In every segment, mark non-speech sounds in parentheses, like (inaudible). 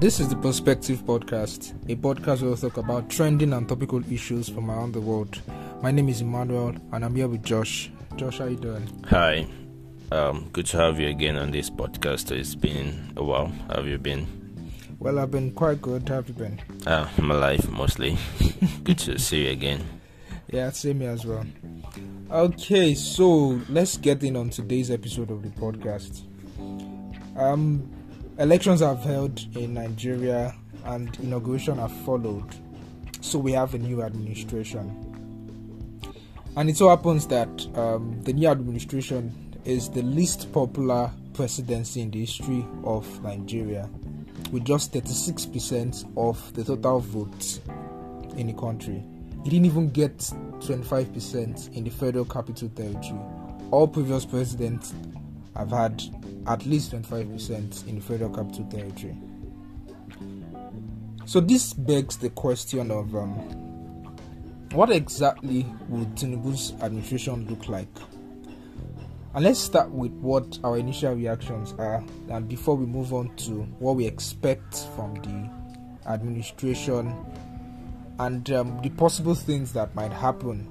This is the Perspective Podcast, a podcast where we talk about trending and topical issues from around the world. My name is Emmanuel, and I'm here with Josh. Josh, how you doing? Hi, um, good to have you again on this podcast. It's been a while. How have you been? Well, I've been quite good. How have you been? Uh, I'm alive mostly. (laughs) good to see you again. Yeah, same here as well. Okay, so let's get in on today's episode of the podcast. Um, elections have held in Nigeria and inauguration have followed. So we have a new administration. And it so happens that um, the new administration is the least popular presidency in the history of Nigeria, with just 36% of the total votes in the country. It didn't even get 25% in the Federal Capital Territory. All previous presidents have had at least 25% in the Federal Capital Territory. So this begs the question of um, what exactly would Tinubu's administration look like? And let's start with what our initial reactions are, and before we move on to what we expect from the administration and um, the possible things that might happen.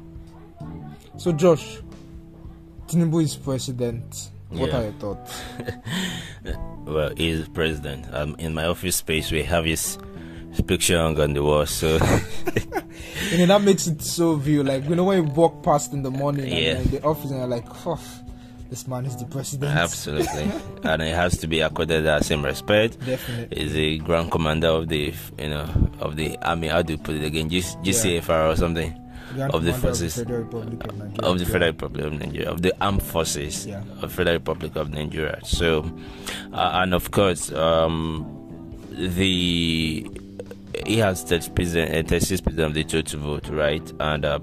So, Josh, Tinubu is president. What Yeah. are your thoughts? (laughs) well, he's president. Um, in my office space, we have his picture hung on the wall. So (laughs) You know, that makes it so view. Like, you know, when you walk past in the morning Yeah. you're in the office and you're like, oh, this man is the president. absolutely, (laughs) and it has to be accorded that same respect. Definitely. He's the grand commander of the, you know, of the army. How do you put it again? G- GCFR or something. Of the forces. the Federal Republic of Nigeria. of the Yeah. Federal Republic of Nigeria, of the armed forces Yeah. of Federal Republic of Nigeria. So, uh, and of course, um, the he has 30 percent, uh, 36 percent of the total vote, right? And um,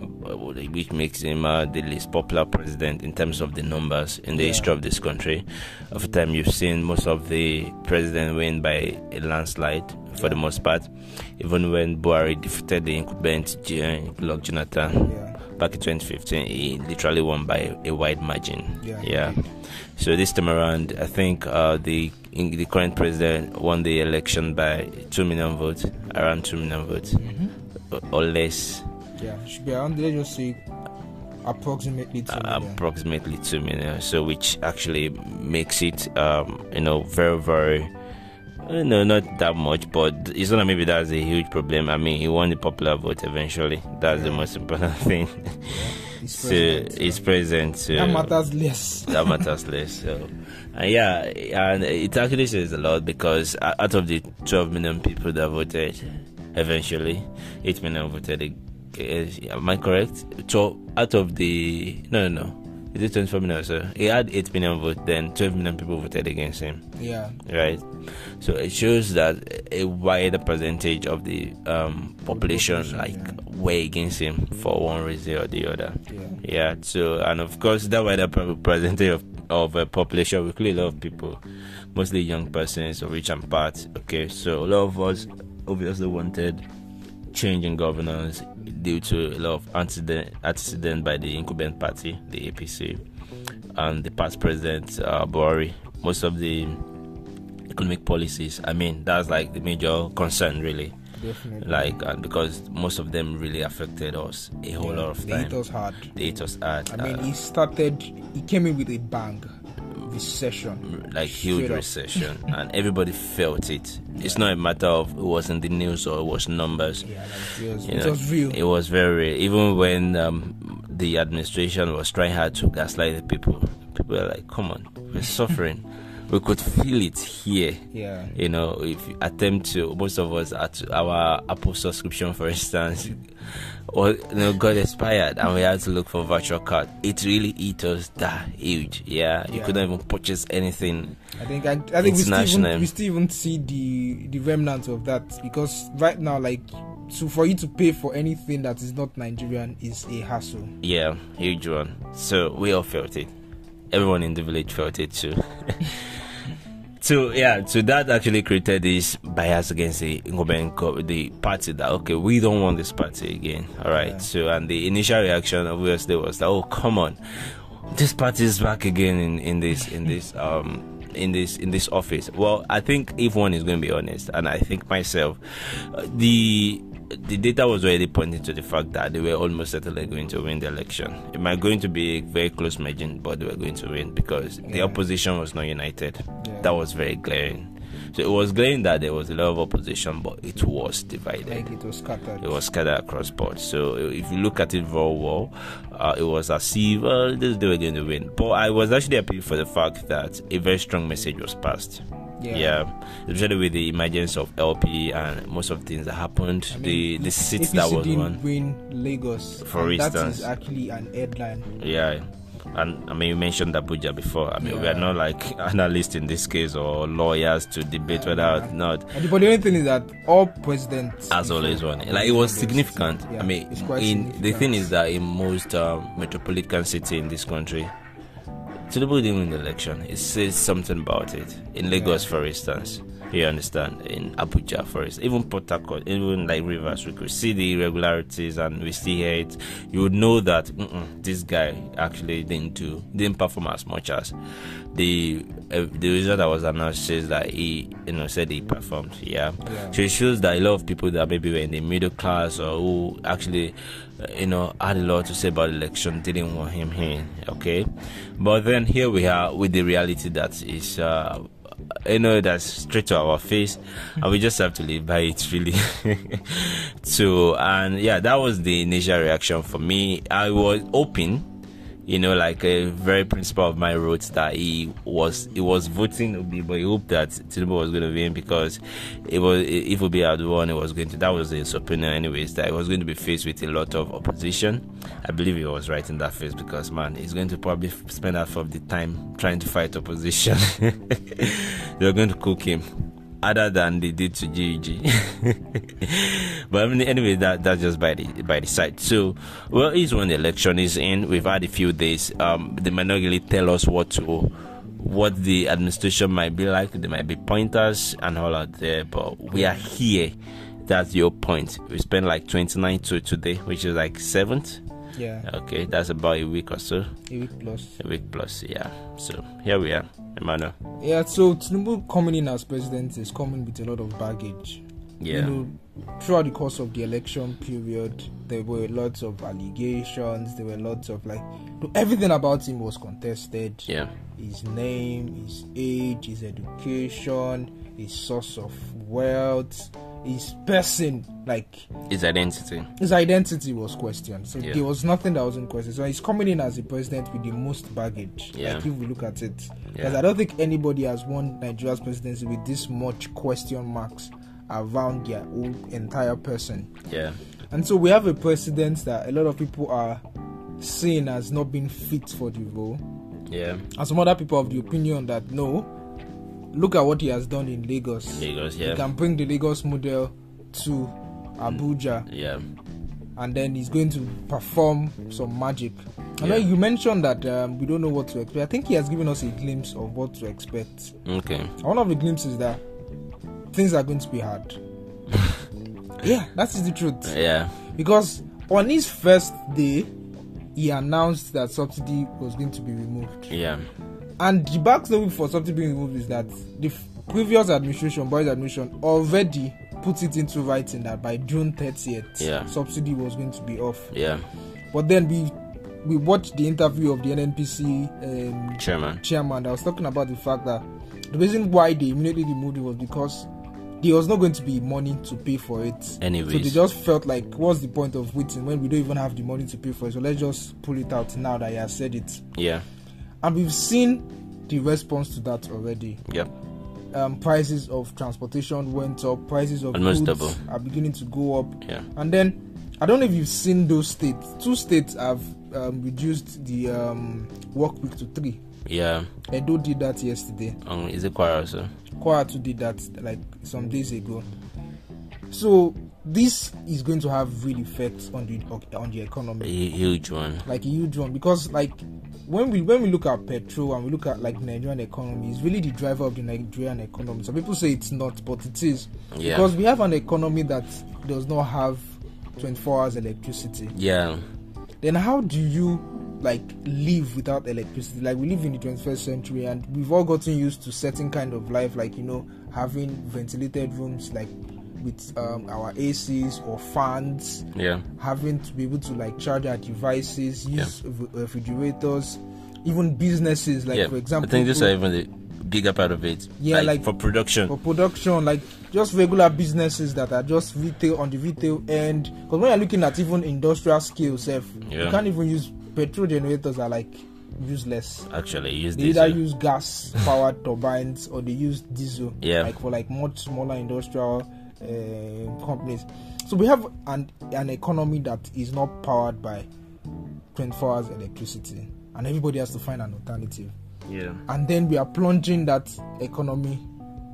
which makes him uh, the least popular president in terms of the numbers in the Yeah. history of this country. Of time, you've seen most of the president win by a landslide for the most part. Even when Buhari defeated the incumbent J- Goodluck Jonathan Yeah. back in 2015 he literally won by a wide margin Yeah. so this time around i think uh, the in, the current president won the election by 2 million votes around 2 million votes Mhm. or- less Yeah. Should be around, let's just say, approximately two uh, approximately 2 million so which actually makes it um, you know very very uh, no, not that much, but it's not maybe that's a huge problem. I mean, he won the popular vote eventually. That's the most important (laughs) thing. He's so he's present. So that matters less. (laughs) that matters less. So, and yeah, and it actually says a lot because out of the 12 million people that voted, eventually 8 million voted. eh, Am I correct? So out of the no, no, no, is it 24 million? So he had 8 million votes. Then 12 million people voted against him. Yeah. Right. So it shows that a wider percentage of the um, population, population, like yeah. were against him for one reason or the other. Yeah. Yeah, so and of course that wider per- percentage of of a population we include a lot of people, mostly young persons or rich and part. Okay, so a lot of us obviously wanted change in governance due to a lot of antecedent antecedent by the incumbent party, the APC, and the past president uh, Buhari. Most of the economic policies, I mean, that's like the major concern really. Definitely. Like, and because most of them really affected us a whole Yeah, lot of They time. hit us hard. They hit us hard. I mean, uh, he started. He came in with a bang. Recession. like huge recession, (laughs) and everybody felt it. It's not a matter of it was in the news or it was numbers. Yeah, like it was, it know, was real. It was very real. Even when um, the administration was trying hard to gaslight the people, people were like, "Come on, we're suffering. We could feel it here." yeah. You know, if you attempt to, most of us at our Apple subscription, for instance, (laughs) or you know, got expired and we had to look for virtual card. It really hit us that huge. Yeah, you Yeah. couldn't even purchase anything. I think I, I think we still, even, we still even see the the remnants of that because right now, like, so for you to pay for anything that is not Nigerian is a hassle. Yeah, huge one. So we all felt it. Everyone in the village felt it too. (laughs) so yeah, so that actually created this bias against the incumbent the party that okay, we don't want this party again. All right. Yeah. So and the initial reaction obviously was that oh come on, this party is back again in in this in (laughs) this um in this in this office? Well, I think if one is going to be honest, and I think myself, uh, the the data was already pointing to the fact that they were almost certainly going to win the election. It might going to be a very close margin, but they were going to win because the opposition was not united. Yeah. That was very glaring. So it was glaring that there was a lot of opposition, but it was divided like it was scattered. it was scattered across board. So if you look at it very well, uh, it was as if uh, they were going to win. But I was actually happy for the fact that a very strong message was passed. Yeah. especially with the emergence of LP and most of the things that happened. I mean, the the seats that was didn't won. win Lagos, For instance. is actually an headline. Yeah. And I mean, you mentioned Abuja before. I mean, we are not like (laughs) analysts in this case or lawyers to debate whether or not And the, but the only thing is that all presidents as always one like it was significant Yeah, i mean it's quite in the thing is that in most um, metropolitan city in this country Tinubu didn't win the election. It says something about it. In lagos for instance you understand in abuja for instance even port harcourt even like rivers we could see the irregularities and we hear it you would know that this guy actually didn't do didn't perform as much as the uh, the result that was announced says that he you know said he performed yeah Yeah. so it shows that a lot of people that maybe were in the middle class or who actually, uh, you know, had a lot to say about election didn't want him here. Okay, but then here we are with the reality that is, uh, you know, that's straight to our face, and we just have to live by it, really. (laughs) so, and yeah, that was the initial reaction for me. I was hoping you know, like a very principle of my wrote that he was he was voting Obi, but he hoped that Tinubu was going to win because it was if Obi had won, it was going to that was his opinion anyways that he was going to be faced with a lot of opposition. I believe he was right in that phase because man, he's going to probably spend half of the time trying to fight opposition. (laughs) They're going to cook him. Other than they did to GEJ, (laughs) but anyway, that that's just by the by the side. So, well, is when the election is in. We've had a few days. Um, they might not really tell us what to, what the administration might be like. There might be pointers and all out there, but we are here. That's your point. We spent like 29 to today, which is like seventh. Yeah, Okay, that's about a week or so. a week plus. A week plus, yeah. So here we are, Emmanuel. Yeah, so Tinubu coming in as president is coming with a lot of baggage. Yeah. You know, throughout the course of the election period, there were lots of allegations. There were lots of like everything about him was contested. Yeah. His name, his age, his education, his source of wealth, his person, like His identity. his identity was questioned. So Yeah. there was nothing that was in question. So he's coming in as a president with the most baggage. Yeah. Like if we look at it. Because Yeah. I don't think anybody has won Nigeria's presidency with this much question marks around their whole entire person. Yeah. And so we have a president that a lot of people are seeing as not being fit for the role. Yeah. And some other people have the opinion that no, look at what he has done in Lagos. Lagos, yeah. He can bring the Lagos model to Abuja Yeah. and then he's going to perform some magic. I know Yeah. you mentioned that um, we don't know what to expect. I think he has given us a glimpse of what to expect. Okay. One of the glimpses is that things are going to be hard. (laughs) yeah, that is the truth. Yeah. Because on his first day, he announced that subsidy was going to be removed. Yeah. And the backstory for something being removed is that the f- previous administration, Buhari's administration, already put it into writing that by June 30th, Yeah. subsidy was going to be off. Yeah. But then we we watched the interview of the NNPC um, Chairman. chairman that was talking about the fact that the reason why they immediately removed it was because there was not going to be money to pay for it. So they just felt like, what's the point of waiting when we don't even have the money to pay for it? So let's just pull it out now that he has said it. Yeah. And we've seen the response to that already. Yep. Um, prices of transportation went up, prices of Almost goods double. are beginning to go up. Yeah. And then I don't know if you've seen those states. Two states have um, reduced the um, work week to three. Yeah. Edo did that yesterday. Um, is it Kwara also? Kwara did that like some days ago. So this is going to have real effects on the on the A economy, hu- huge one. like a huge one. Because like when we when we look at petrol and we look at like Nigerian economy, it's really the driver of the Nigerian economy. Some people say it's not, but it is Yeah. because we have an economy that does not have 24 hours electricity. Yeah. Then how do you like live without electricity. Like we live in the 21st century, and we've all gotten used to certain kind of life, like you know, having ventilated rooms, like with um, our ACs or fans, Yeah. having to be able to like charge our devices, use re- refrigerators, even businesses, like yeah. for example, I think these are even the bigger part of it. Yeah, like- for production. for production, like just regular businesses that are just retail on the retail end. Because when you're looking at even industrial scale, self, you can't even use petrol generators are like useless. Actually, use They this. either use gas powered turbines or they use diesel. Yeah. Like for like much smaller industrial uh, companies. So we have an an economy that is not powered by 24 hours electricity, and everybody has to find an alternative yeah. and then we are plunging that economy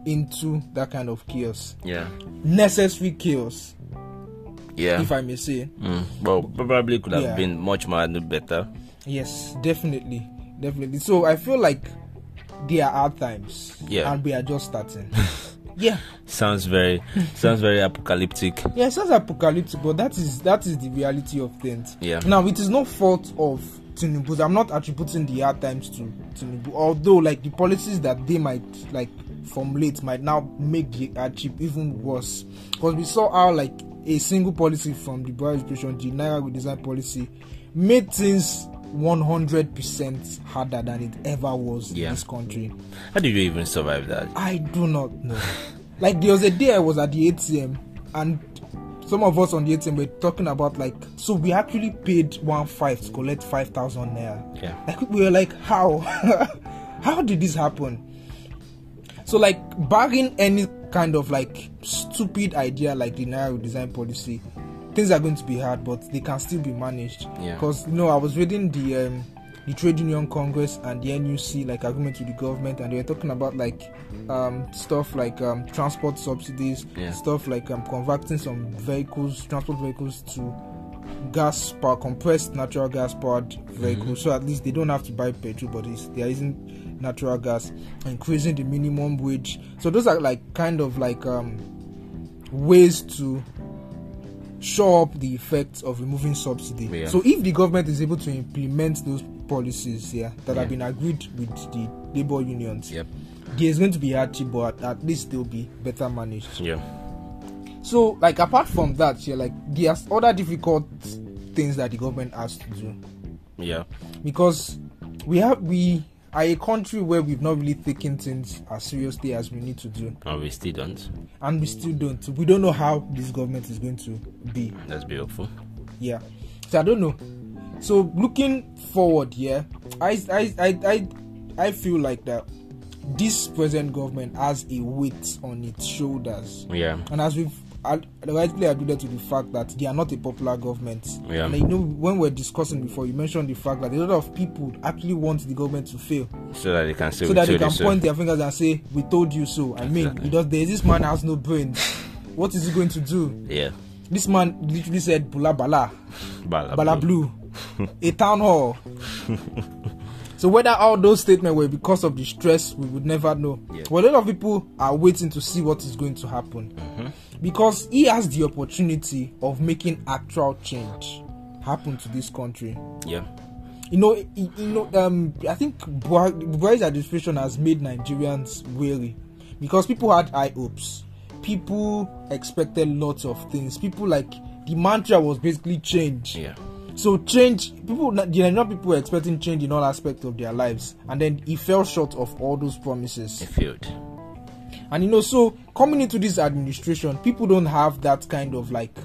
into that kind of chaos Yeah. necessary chaos Yeah. if i may say Mm. Well, probably could have Yeah. been much more better. yes definitely definitely so i feel like there are times Yeah. and we are just starting (laughs) yeah Sounds very, sounds very apocalyptic. (laughs) yeah it sounds apocalyptic but that is that is the reality of things Yeah. now it is no fault of tinubu i'm not attributing the hard times to tinubu although like the policies that they might like formulate might now make the hardship even worse because we saw how like a single policy from the Buhari administration the naira redesign policy made things 100% harder than it ever was Yeah. in this country How did you even survive that? I do not know. like there was a day I was at the ATM and some of us on the ATM were talking about like so we actually paid one five to collect five thousand naira. Yeah. Like we were like how (laughs) how did this happen? So like barring any kind of like stupid idea like the naira design policy, things are going to be hard, but they can still be managed. Yeah. Because you know I was reading the um, the trade union congress and the NLC like agreement with the government, and they were talking about like um, stuff like um, transport subsidies, Yeah. stuff like um, converting some vehicles, transport vehicles to gas power compressed natural gas powered vehicles so at least they don't have to buy petrol but it's, they're natural gas increasing the minimum wage so those are like kind of like um ways to show up the effects of removing subsidy Yeah. so if the government is able to implement those policies yeah that Yeah. have been agreed with the labor unions Yep. there's going to be hardship but at least they'll be better managed Yeah. so, like apart from that, yeah, like there's other difficult things that the government has to do Yeah. because we have we are a country where we've not really taken things as seriously as we need to do, And we still don't. and we still don't. We don't know how this government is going to be. That's beautiful. Yeah, so I don't know. So looking forward, yeah, I I I I, I feel like that this present government has a weight on its shoulders. Yeah. And as we've al- rightly alluded to the fact that they are not a popular government. Yeah. And you know, when we're discussing before, you mentioned the fact that a lot of people actually want the government to fail So that they can say so that they can so. point their fingers and say, We told you so. I mean, Exactly. this man has no brains. what is he going to do? Yeah. This man literally said, Bula Bala, Bala, Bala Blue, a town hall. So whether all those statements were because of the stress, we would never know. But a lot of people are waiting to see what is going to happen mm-hmm. Because he has the opportunity of making actual change happen to this country. Yeah. You know, you you know, um, I think Buhari- Buhari's administration has made Nigerians weary because people had high hopes. People expected lots of things. People like the mantra was basically change. Yeah. So change people the Nigerian people were expecting change in all aspects of their lives and then he fell short of all those promises. He failed. And you know, so coming into this administration, people don't have that kind of like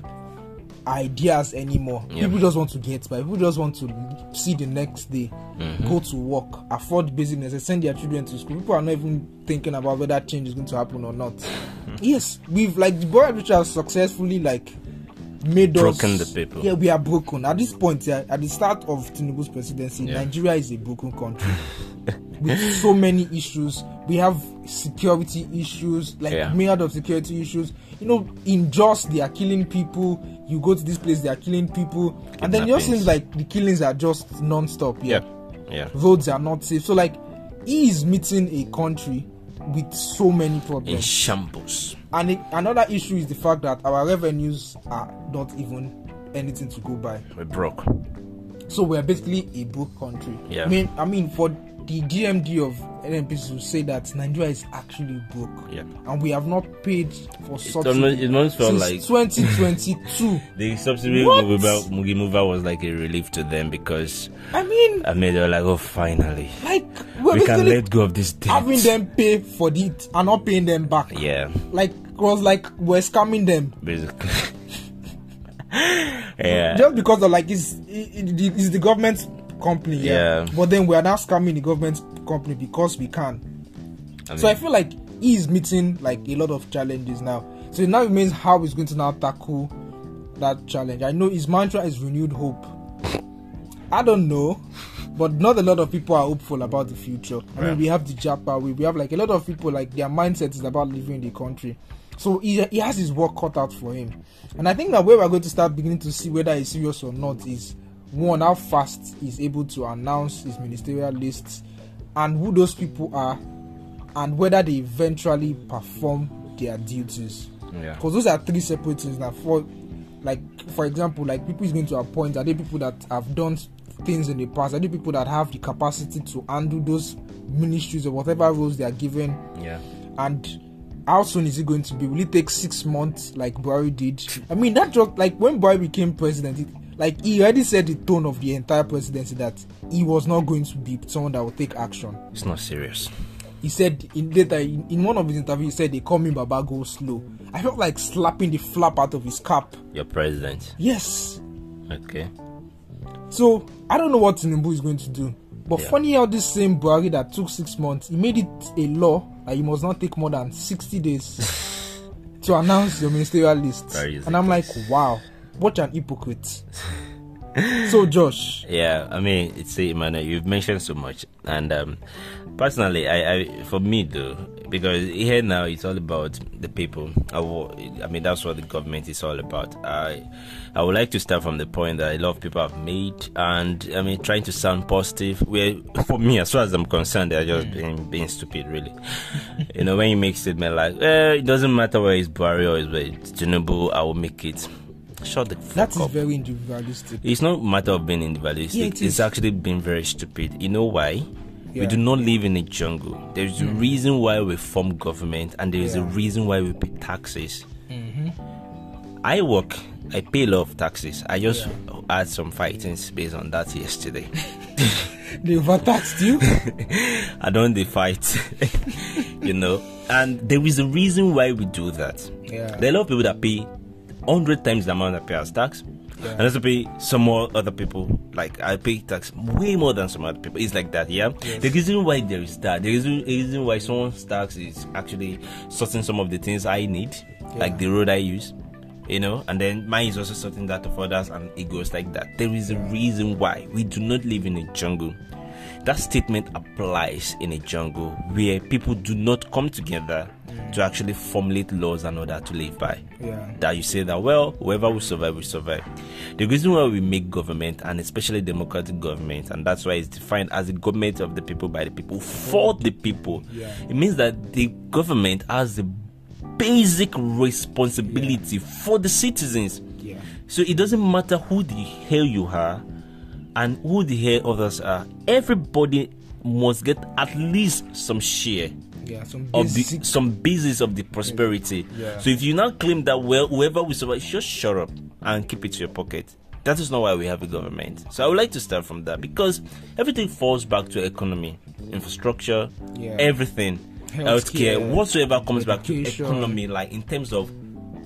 ideas anymore. People just want to get by. People just want to see the next day, Mm-hmm. go to work, afford basic necessities, send their children to school. People are not even thinking about whether change is going to happen or not. (laughs) yes, we've like the boy which has successfully like made us Broken us the people. Yeah, we are broken. At this point, yeah, at the start of Tinubu's presidency, Yeah. Nigeria is a broken country (laughs) with so many issues. We have security issues, like Yeah. myriad of security issues. You know, in just they are killing people. You go to this place, they are killing people, and then it just seems like the killings are just non-stop. Yeah, Yeah. Yeah. roads are not safe. So like, he is meeting a country with so many problems In shambles. And it, another issue is the fact that our revenues are not even anything to go by. We're broke. So we're basically a broke country. Yeah. I mean, I mean, for the GMD of NNPC will say that Nigeria is actually broke, Yeah. and we have not paid for subsidy it almost felt since like- 2022. (laughs) The subsidy What? Mugi Mugi Mover was like a relief to them because I mean, I mean they were like, oh, finally, like we can let go of this debt. having them pay for it and not paying them back. Yeah, Like it was like we're scamming them basically. (laughs) (laughs) yeah. just because of like it's it, it, it's the government's company. Yeah. Yeah. But then we are now scamming the government company because we can. I So I feel like he is meeting like a lot of challenges now. So now it now remains how he's going to now tackle that challenge. I know his mantra is renewed hope. I don't know, but not a lot of people are hopeful about the future. I mean, we have the Japa, we, we have like a lot of people like their mindset is about living in the country. So he, he has his work cut out for him. And I think that where we're going to start beginning to see whether he's serious or not is one, how fast he's able to announce his ministerial lists and who those people are and whether they eventually perform their duties. yeah. Because those are three separate things now. For like for example, like people is going to appoint, are they people that have done things in the past? Are they people that have the capacity to handle those ministries or whatever roles they are given? Yeah. And how soon is it going to be? Will it take six months like Buhari did? I mean that just like when Buhari became president, it, like he already set the tone of the entire presidency that he was not going to be someone that would take action It's not serious. he said in later in, in one of his interviews he said they call me baba go slow i felt like slapping the flap out of his cap Your president. yes Okay. so i don't know what tinubu is going to do but Yeah. funny how this same buhari that took six months he made it a law that you must not take more than 60 days (laughs) to announce your ministerial list and i'm like wow what an hypocrite so josh Yeah, I mean, it's a man. You've mentioned so much, and um, personally, I, I, for me though, because here now it's all about the people. I, I mean, that's what the government is all about. I, I would like to start from the point that a lot of people have made, and I mean, trying to sound positive. Where (laughs) for me, as far as I'm concerned, they're just being being stupid, really. you know, when you make statement like, eh, it doesn't matter where it's Barry or it's Tinubu, I will make it. Shut the fuck that is up. very individualistic It's not a matter of being individualistic. Yeah, it it's actually being very stupid. You know why? We do not live in a jungle. There's a mm. reason why we form government, and there is a reason why we pay taxes. Mm-hmm. I work. I pay a lot of taxes. I just had some fightings based on that yesterday. (laughs) they overtaxed you (laughs) I don't they fight, (laughs) you know. And there is a reason why we do that. Yeah. There are a lot of people that pay hundred times the amount I pay as tax. Yeah. And also pay some more other people. Like I pay tax way more than some other people. It's like that, yeah. Yes. The reason why there is that, the reason, the reason why someone's tax is actually sorting some of the things I need, like the road I use, you know, and then mine is also sorting that of others, and it goes like that. There is a reason why we do not live in a jungle. That statement applies in a jungle where people do not come together to actually formulate laws and order to live by. Yeah. That you say that well whoever will survive will survive. The reason why we make government and especially democratic government and that's why it's defined as the government of the people by the people for the people Yeah. it means that the government has the basic responsibility for the citizens. Yeah. So it doesn't matter who the hell you are and who the hell others are everybody must get at least some share yeah some of the some basis of the prosperity. Yeah. So if you now claim that well, whoever will survive, just shut up and keep it to your pocket. That is not why we have a government. So I would like to start from that because everything falls back to economy, infrastructure, Yeah. everything, Healthcare, healthcare, whatsoever comes back to economy. Like in terms of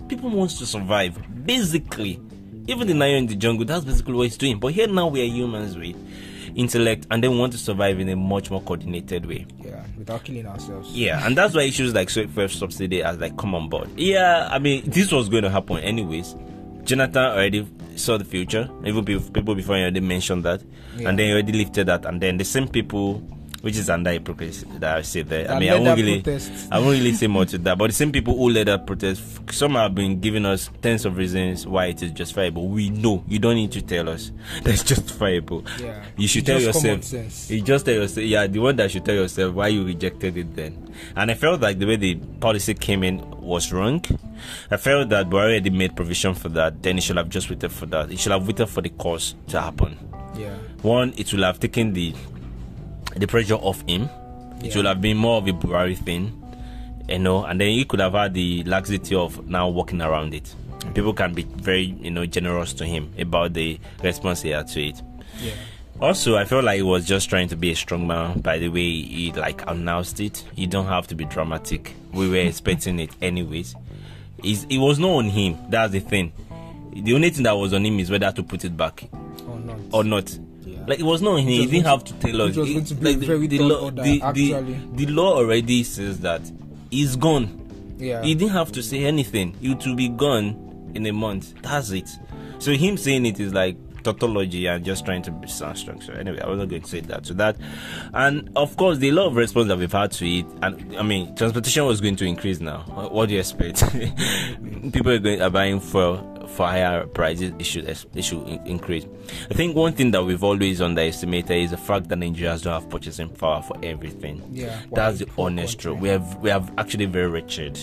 people wants to survive, basically. Even the lion in the jungle, that's basically what it's doing. But here now we are humans with intellect and then we want to survive in a much more coordinated way. yeah without killing ourselves Yeah, and that's why issues like first subsidy as like come on board. Yeah, I mean this was going to happen anyways. Jonathan already saw the future. Even people before him already mentioned that, Yeah. and then he already lifted that. And then the same people, which is under hypocrisy that I say there. I mean, I won't really, protest. I won't really say more to that. But the same people who led that protest, some have been giving us tens of reasons why it is justifiable. We know. You don't need to tell us (laughs) that's justifiable. Yeah. You should tell yourself. You just tell yourself, yeah, the one that should tell yourself why you rejected it then. And I felt like the way the policy came in was wrong. I felt that Buhari already made provision for that. Then he should have just waited for that. He should have waited for the cause to happen. Yeah. One, it will have taken the the pressure off him. It Yeah. will have been more of a Buhari thing, you know, and then he could have had the laxity of now walking around it. People can be very, you know, generous to him about the response he had to it. Yeah. Also, I felt like he was just trying to be a strong man by the way he like announced it. You don't have to be dramatic. We were (laughs) expecting it anyways. It's, it was not on him. That's the thing. The only thing that was on him is whether to put it back Or not. or not. Like it was not. He didn't have to tell us. it was It- going to be like the, very the law, order, the, the, actually. the law already says that he's gone. yeah. He didn't have to say anything. It will be gone in a month. That's it. So him saying it is like tautology and just trying to be sound structure. Anyway, I was not going to say that. So that, and of course, the lot of response that we've had to it, and I mean, transportation was going to increase now. What what do you expect? (laughs) People are going are buying for for higher prices. It should it should increase. I think one thing that we've always underestimated is the fact that Nigerians don't have purchasing power for everything. Yeah. That's the honest truth. We have we have actually very wretched.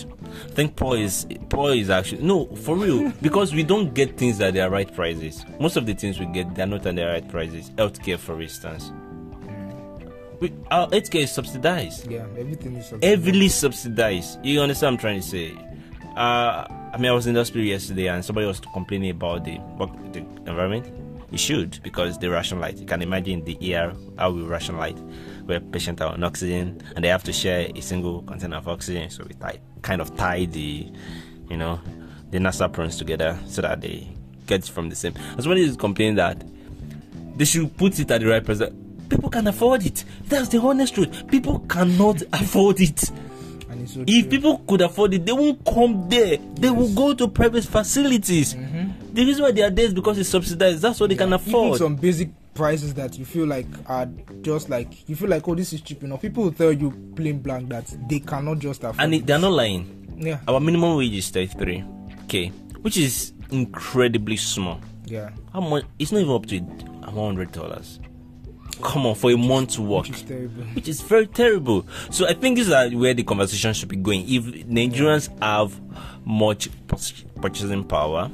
I think poor is poor is actually no for real (laughs) because we don't get things at their right prices. Most of the things we get they're not at their right prices. Healthcare, for instance, we, our healthcare is subsidized, Yeah. Everything is heavily subsidized. You understand what I'm trying to say? Uh, I mean, I was in the hospital yesterday and somebody was complaining about the the environment. It should because they ration light. You can imagine the ER how we ration light, where patients are on oxygen and they have to share a single container of oxygen. So we tie, kind of tie the, you know, the NASA together so that they get from the same. And somebody is complaining that they should put it at the right price. People can afford it. That's the honest truth. People cannot afford it. So If people could afford it, they won't come there. They will go to private facilities. The reason why they are there is because it's subsidized. That's what they can Mm-hmm. Even afford. some basic prices that you feel like are just like you feel like oh this is cheap enough. People will tell you plain blank that they cannot just afford. and it. they're not lying. yeah, Our minimum wage is 33 k, which is incredibly small. yeah, How much? It's not even up to hundred dollars. Come on, for a month to work. which is terrible. which is very terrible. So I think this is where the conversation should be going. If Nigerians have much purchasing power,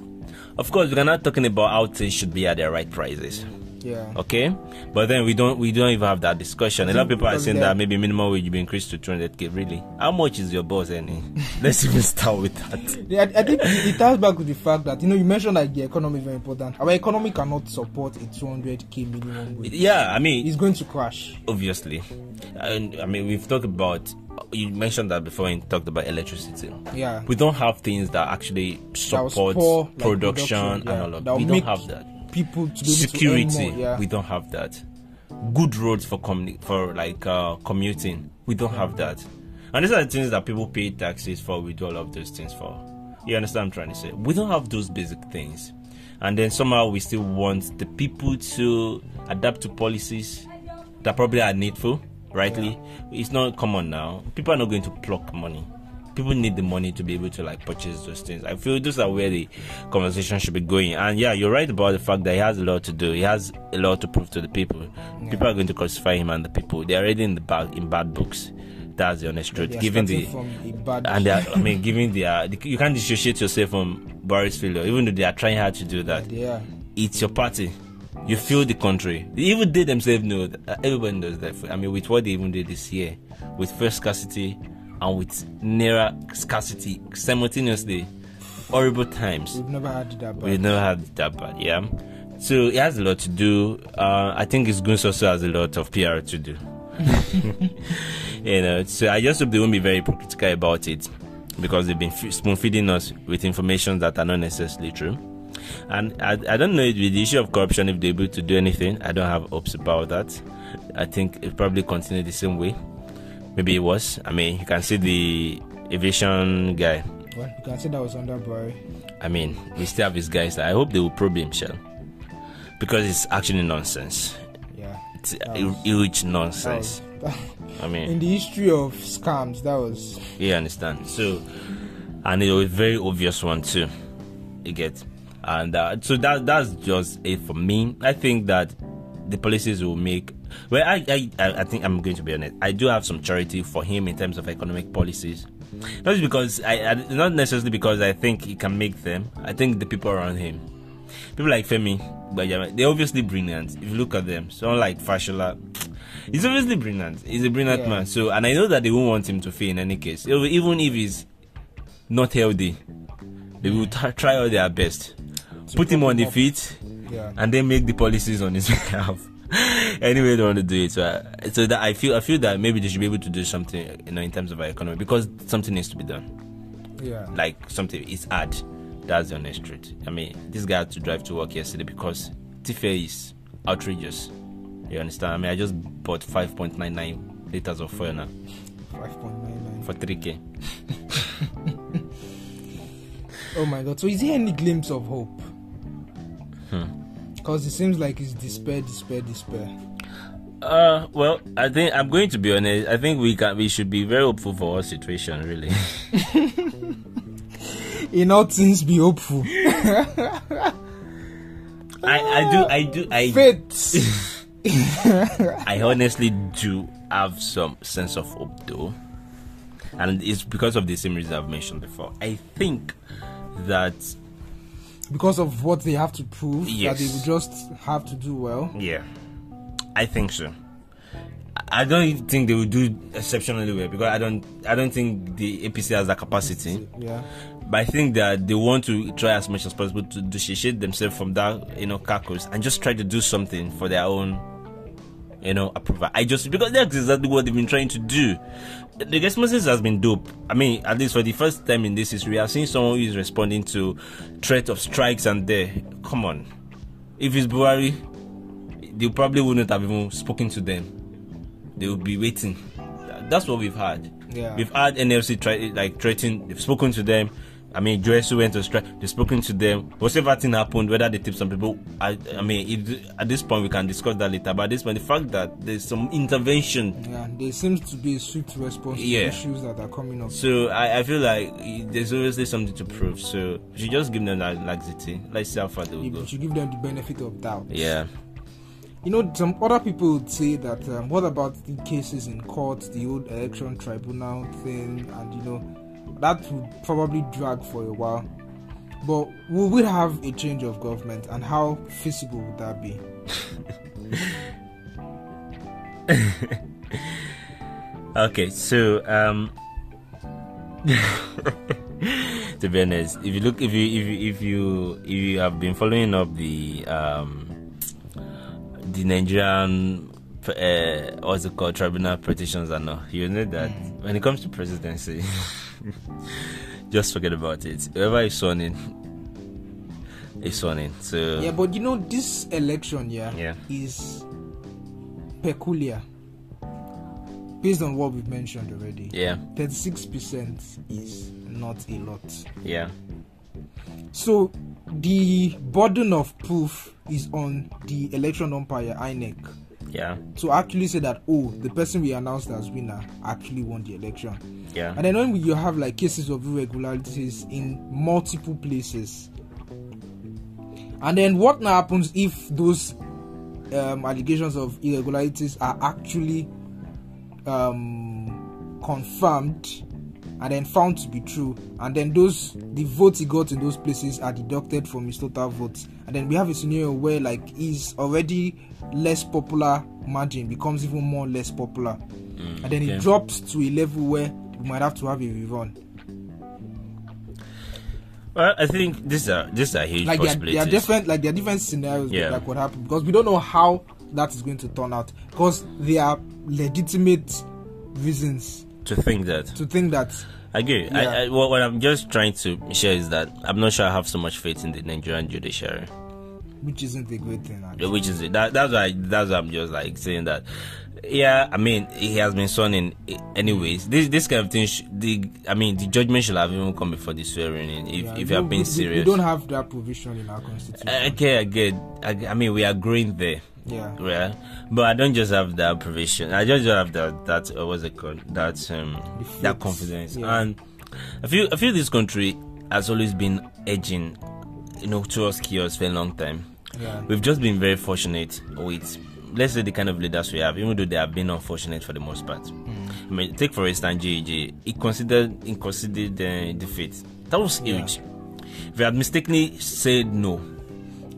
of course we're not talking about how things should be at their right prices. Yeah, Okay, but then we don't we don't even have that discussion. A lot of people are saying that maybe minimum wage will be increased to 200k. Really, how much is your boss earning? (laughs) Let's even start with that. Yeah, I, think it, ties back to the fact that you know you mentioned like the economy is very important. Our economy cannot support a 200k minimum wage. Yeah, I mean, It's going to crash. obviously, and I mean we've talked about. You mentioned that before and talked about electricity. Yeah, we don't have things that actually That will support like, production, production, and yeah, all of that we don't have that people to be security. more. Yeah, we don't have that. Good roads for communi- for like uh, commuting. We don't have that. And these are the things that people pay taxes for we do all of those things for. You understand what i'm trying to say? We don't have those basic things. And then somehow we still want the people to adapt to policies that probably are needful rightly. It's not common now. People are not going to pluck money people need the money to be able to like purchase those things i feel those are where the conversation should be going and yeah you're right about the fact that he has a lot to do he has a lot to prove to the people people are going to crucify him and the people they're already in the bad in bad books that's the honest truth given the starting from a bad and they are, (laughs) I mean, given the, uh, the you can't dissociate yourself from Buhari's failure, even though they are trying hard to do that. are. It's your party. You feel the country. Even they themselves know. That, uh, everybody knows that. I mean, with what they even did this year, with first scarcity and with naira scarcity simultaneously, horrible times. We've never had that bad. We've never had that bad, yeah. So it has a lot to do. Uh, I think it's going also has a lot of PR to do. (laughs) you know, so I just hope they won't be very critical about it because they've been f- spoon feeding us with information that are not necessarily true. And I, I don't know with the issue of corruption if they're able to do anything. I don't have hopes about that. I think it probably continue the same way. Maybe it was. I mean, you can see the aviation guy. Well, you can see that was under Barry. I mean, we still have his guys. I hope they will probe him, shall because it's actually nonsense. Yeah. It's was- huge nonsense. was, (laughs) I mean, in the history of scams, that was You understand? So, and it was a very obvious one too. You get, and uh, so that that's just it for me. I think that the policies will make. Well, I, I I think I'm going to be honest. I do have some charity for him in terms of economic policies. Not just because I, I not necessarily because I think he can make them. I think the people around him, people like Femi, they're obviously brilliant. If you look at them, someone like Fashola, (tsk) he's obviously brilliant. He's a brilliant Yeah. man. So, and I know that they won't want him to fail in any case, Even- if he's not healthy. They will t- try all their best, To put him on the up. feet, Yeah. and then make the policies on his (laughs) behalf. (laughs) anyway, they want to do it. So, uh, so that I feel, I feel that maybe they should be able to do something, you know, in terms of our economy because something needs to be done. Yeah. Like something is hard. That's the honest truth. I mean, this guy had to drive to work yesterday because Tifa is outrageous. You understand? I mean, I just bought 5.99 liters of fuel now 5.99. for 3k. (laughs) Oh my god. So is there any glimpse of hope? Hmm. Because it seems like it's despair, despair, despair. Uh, well, I think I'm going to be honest. I think we can, we should be very hopeful for our situation, really. (laughs) In all things, be hopeful. (laughs) I, I do, I do, I, (laughs) Faith. I honestly do have some sense of hope, though, and it's because of the same reason I've mentioned before. I think that because of what they have to prove, that they will just have to do well. Yeah, I think so. I- I don't think they will do exceptionally well because I don't. I don't think the APC has the capacity. Yeah. But I think that they want to try as much as possible to dissociate themselves from that, you know, carcass and just try to do something for their own, you know, approval. I just because that's exactly what they've been trying to do. The responses has been dope. I mean, at least for the first time in this history, we have seen someone who is responding to threat of strikes and there. Come on, if it's Buhari, they probably wouldn't have even spoken to them. They would be waiting. That's what we've had. Yeah. We've had NLC try like threaten. They've spoken to them. I mean, Joyce went to strike. They've spoken to them. Whatever thing happened, whether they tipped some people, I, I mean, it, at this point we can discuss that later. But at this point, the fact that there's some intervention, Yeah. There seems to be a swift response Yeah. to issues that are coming up. so I, I feel like there's obviously something to prove. So we should just give them that laxity. Let's see how far they will You go. should give them the benefit of doubt. Yeah. You know, some other people would say that um, what about the cases in court, the old election tribunal thing, and you know, that would probably drag for a while. But we will have a change of government, and how feasible would that be? (laughs) Okay, so um (laughs) to be honest, if you look if you if you if you if you have been following up the um the Nigerian uh, what's it called tribunal petitions and all, you know that when it comes to presidency (laughs) (laughs) just forget about it. Whoever is running in is in. So Yeah, but you know, this election, yeah, Yeah. is peculiar based on what we've mentioned already. yeah, 36% is not a lot. yeah. So the burden of proof is on the election umpire INEC Yeah, to actually say that oh the person we announced as winner actually won the election. yeah, And then when you have like cases of irregularities in multiple places, and then what now happens if those um, allegations of irregularities are actually um, confirmed and then found to be true, and then those the votes he got in those places are deducted from his total votes, and then we have a scenario where like his already less popular margin becomes even more less popular, mm, and then okay. it drops to a level where we might have to have a rerun. Well, I think these are these are huge Like there are, possibilities. there are different like there are different scenarios Yeah. that could happen because we don't know how that is going to turn out because there are legitimate reasons to think that to think that I agree. Yeah. I, I, what, what I'm just trying to share is that I'm not sure I have so much faith in the Nigerian judiciary, which isn't a great thing. actually. which is it. That, that's why that's why I'm just like saying that. Yeah, I mean, he has been sworn in. Anyways, this this kind of thing. Sh- the I mean, the judgment should have even come before the swearing in. If Yeah, if you we- being serious, we don't have that provision in our constitution. okay, I get. I, I mean, we are growing there. Yeah, Yeah, but I don't just have that provision. I just don't have that that uh, what's it called? That um The that confidence. yeah. And I feel I feel this country has always been edging, you know, towards chaos for a long time. yeah, We've just been very fortunate with let's say the kind of leaders we have, even though they have been unfortunate for the most part. I mean, take for instance JJ. He considered he considered uh, defeat. That was Yeah. huge. If he had mistakenly said no,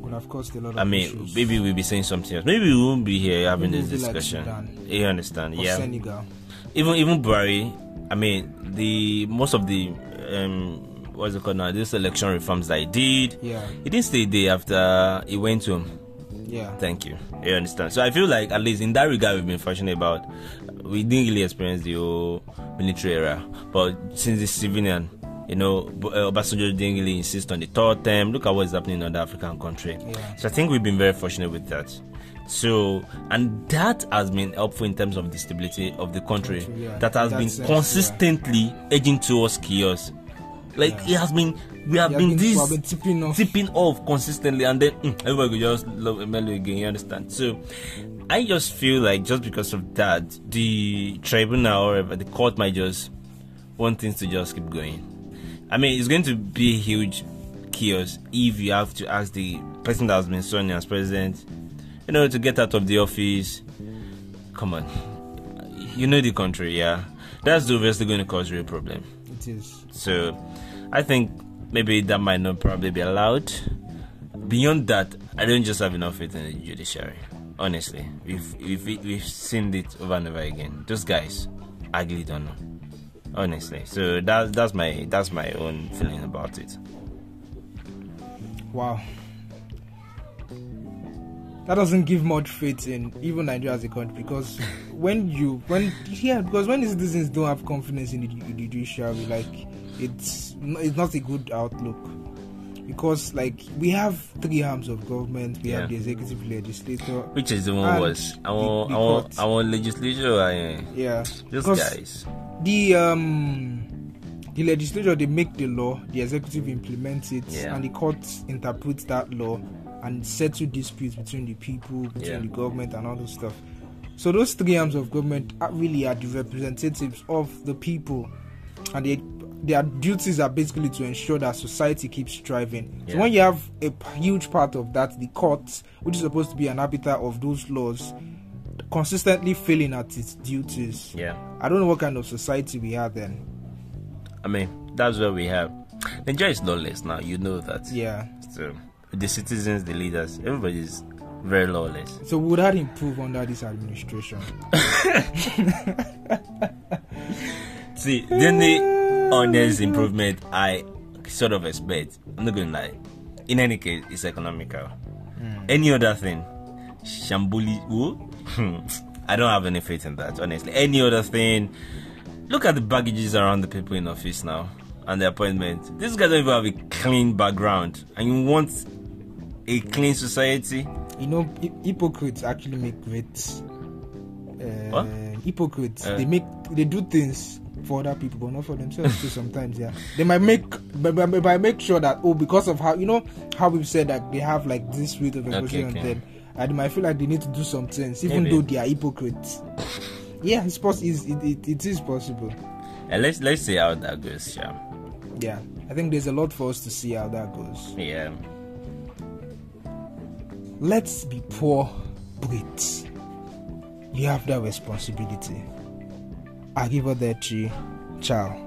Would have caused a lot of I mean, issues. maybe we'll be saying something else. Maybe we won't be here having Maybe this like discussion. Sudan. you understand? yeah. Senegal. Even even Buhari, I mean, the most of the um, what's it called now? This election reforms that he did, Yeah, he didn't stay there after he went home. yeah. Thank you. You understand? So I feel like at least in that regard we've been fortunate about. We didn't really experience the whole military era, but since the civilian, you know, uh, Obasanjo didn't really insist on the third term. Look at what's happening in other African countries. Yeah. So I think we've been very fortunate with that. So and that has been helpful in terms of the stability of the country. Country, yeah. That has In that been sense, yeah. consistently edging towards chaos. Like Yeah. it has been, we have been have this have been tipping off. tipping off consistently and then mm, everybody could just love Emelu again, you understand? So I just feel like just because of that, the tribunal or the court might just want things to just keep going. I mean, it's going to be a huge chaos if you have to ask the person that has been sworn in as president, you know, to get out of the office. Come on. You know the country, yeah. That's obviously going to cause real problem. It is. So I think maybe that might not probably be allowed. Beyond that, I don't just have enough faith in the judiciary. Honestly, we've we've, we've seen it over and over again. Those guys, I really don't know. Honestly, so that's that's my that's my own feeling about it. Wow. That doesn't give much faith in even Nigeria as a country because (laughs) when you when yeah because when the citizens don't have confidence in the, the judiciary like it's it's not a good outlook because like we have three arms of government we Yeah. have the executive legislature Which is even And worse. the- Our the our our legislature, uh, yeah those guys. The um the legislature they make the law the executive implements it Yeah. and the court interprets that law and settle disputes between the people between Yeah. the government and all those stuff so those three arms of government are really are the representatives of the people and they, their duties are basically to ensure that society keeps thriving so when you have a huge part of that the court which is supposed to be an arbiter of those laws consistently failing at its duties Yeah. I don't know what kind of society we are then. I mean, that's what we have. Nigeria is lawless now. You know that. Yeah. So the citizens, the leaders, everybody's very lawless. So would that improve under this administration? (laughs) See, then the only honest improvement I sort of expect, I'm not gonna lie. In any case, it's economical. Hmm. Any other thing, shambuli? (laughs) I don't have any faith in that, honestly. Any other thing, look at the baggages around the people in office now and the appointment. These guys don't even have a clean background, and you want a clean society. You know, hy- hypocrites actually make great. Uh, What? Hypocrites. Uh. they make they do things for other people, but not for themselves. too. sometimes, yeah, they might make, but, but, but make sure that oh, because of how you know how we've said that they have like this rate of evolution okay. on them, and they might feel like they need to do some things, even Maybe. though they are hypocrites. Yeah, it's possible. It, it, it is possible. And let's let's see how that goes, Sham. Yeah, I think there's a lot for us to see how that goes. Yeah. Let's be poor Brits. You have that responsibility. I give her that tree. Ciao.